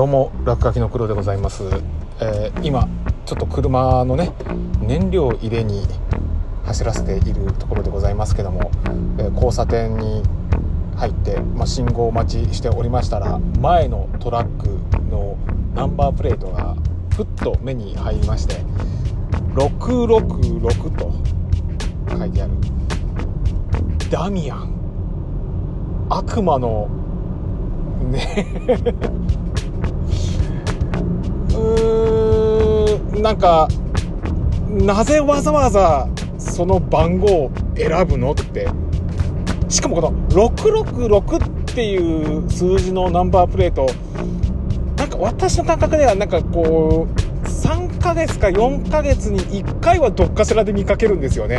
どうも落書きの黒でございます、えー今ちょっと車のね燃料入れに走らせているところでございますけども、えー交差点に入って、ま、信号待ちしておりましたら前のトラックのナンバープレートがふっと目に入りまして666と書いてあるダミアン。悪魔のねなんかなぜわざわざその番号を選ぶのって。しかもこの666っていう数字のナンバープレート。なんか私の感覚ではなんかこう3ヶ月か4ヶ月に1回はどっかしらで見かけるんですよね。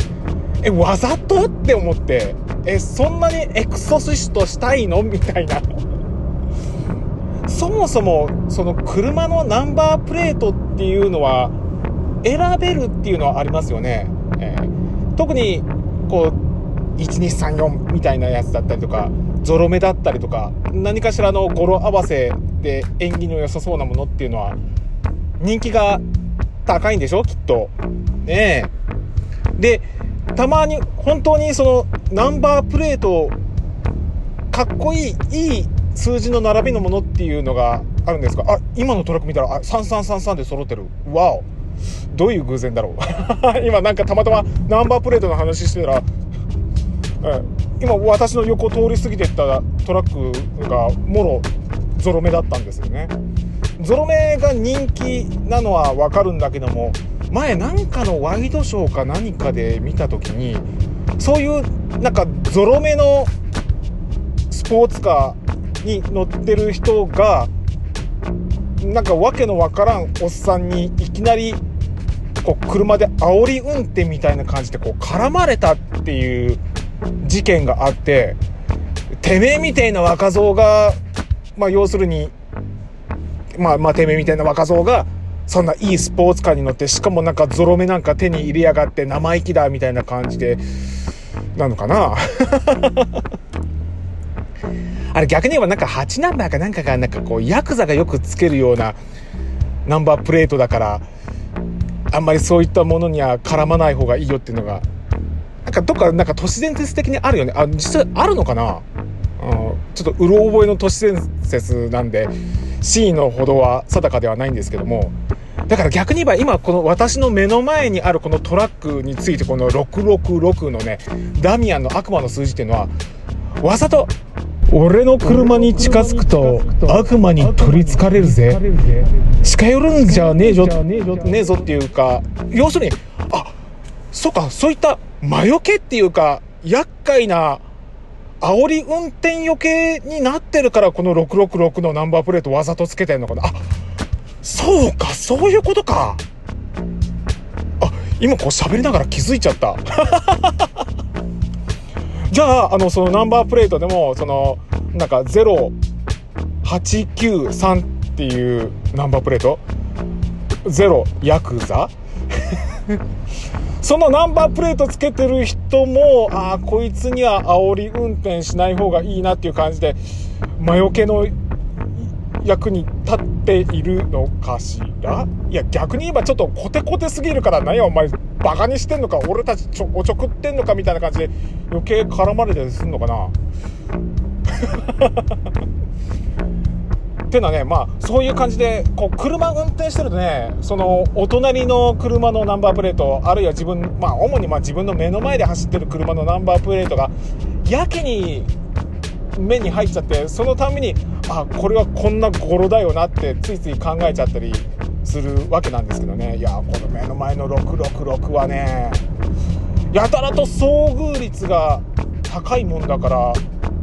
えわざと？って思って。えそんなにエクソシストしたいの？みたいな。そもそもその車のナンバープレートっていうのは選べるっていうのはありますよね、えー特にこう1234みたいなやつだったりとかゾロ目だったりとか何かしらの語呂合わせで縁起の良さそうなものっていうのは人気が高いんでしょきっと。ねえ。でたまに本当にそのナンバープレートかっこいいいい数字の並びのものっていうのがあるんですか？あ今のトラック見たらあ3333で揃ってる。わおどういう偶然だろう？今なんかたまたまナンバープレートの話してたら、え今私の横通り過ぎてったトラックがもろゾロ目だったんですよね。ゾロ目が人気なのはわかるんだけども前なんかのワイドショーか何かで見た時にそういうなんかゾロ目のスポーツカーに乗ってる人がなんかわけのわからんおっさんにいきなりこう車で煽り運転みたいな感じでこう絡まれたっていう事件があっててめえみたいな若造がまあ要するにまあまあてめえみたいな若造がそんないいスポーツカーに乗ってしかもなんかゾロ目なんか手に入れやがって生意気だみたいな感じでなのかな。あれ逆に言えばなんか8ナンバーかなんかがなんかこうヤクザがよくつけるようなナンバープレートだからあんまりそういったものには絡まない方がいいよっていうのがなんかどっかなんか都市伝説的にあるよね。あ実際あるのかな、うん、ちょっとうろ覚えの都市伝説なんで真意のほどは定かではないんですけども。だから逆に言えば今この私の目の前にあるこのトラックについてこの666のねダミアンの悪魔の数字っていうのはわざと俺の車に近づくと悪魔に取りつかれるぜ。近寄るんじゃねえぞ。ねえぞっていうか要するにあそうかそういった魔除けっていうか厄介な煽り運転余計になってるからこの666のナンバープレートわざとつけてんのかな。あそうかそういうことか。あ今こう喋りながら気づいちゃった。じゃああのそのナンバープレートでもそのなんか0893っていうナンバープレート？ゼロヤクザ？そのナンバープレートつけてる人もああこいつには煽り運転しない方がいいなっていう感じで魔除けの役に立っているのかしら？いや逆に言えばちょっとコテコテすぎるから何やお前。バカにしてんのか俺たちちょおちょくってんのかみたいな感じで余計絡まれたりすんのかな。っ ていうのはねまあそういう感じでこう車運転してるとねそのお隣の車のナンバープレートあるいは自分まあ主にまあ自分の目の前で走ってる車のナンバープレートがやけに目に入っちゃってそのためにあこれはこんな語呂だよなってついつい考えちゃったりするわけなんですけどね。いやこの目の前の666はねやたらと遭遇率が高いもんだから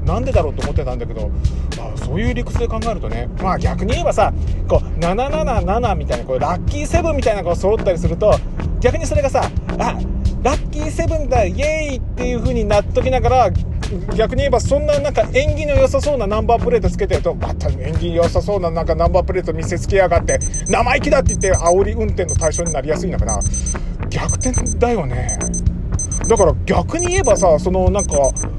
なんでだろうと思ってたんだけどあそういう理屈で考えるとねまあ逆に言えばさこう777みたいなこうラッキーセブンみたいなのが揃ったりすると逆にそれがさあラッキーセブンだイエーイっていう風になっときながら逆に言えばそんななんか縁起の良さそうなナンバープレートつけてるとまた縁起良さそうななんかナンバープレート見せつけやがって生意気だって言って煽り運転の対象になりやすいんだから逆転だよね。だから逆に言えばさそのなんか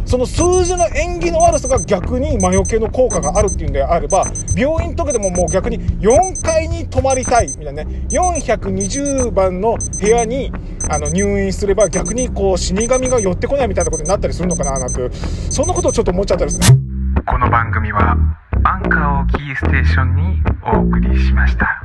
その数字の縁起の悪さが逆に魔除けの効果があるっていうんであれば、病院とかでももう逆に4階に泊まりたいみたいなね、420番の部屋にあの入院すれば逆にこう死神が寄ってこないみたいなことになったりするのかななんて、そんなことをちょっと思っちゃったりする。この番組はアンカーをキーステーションにお送りしました。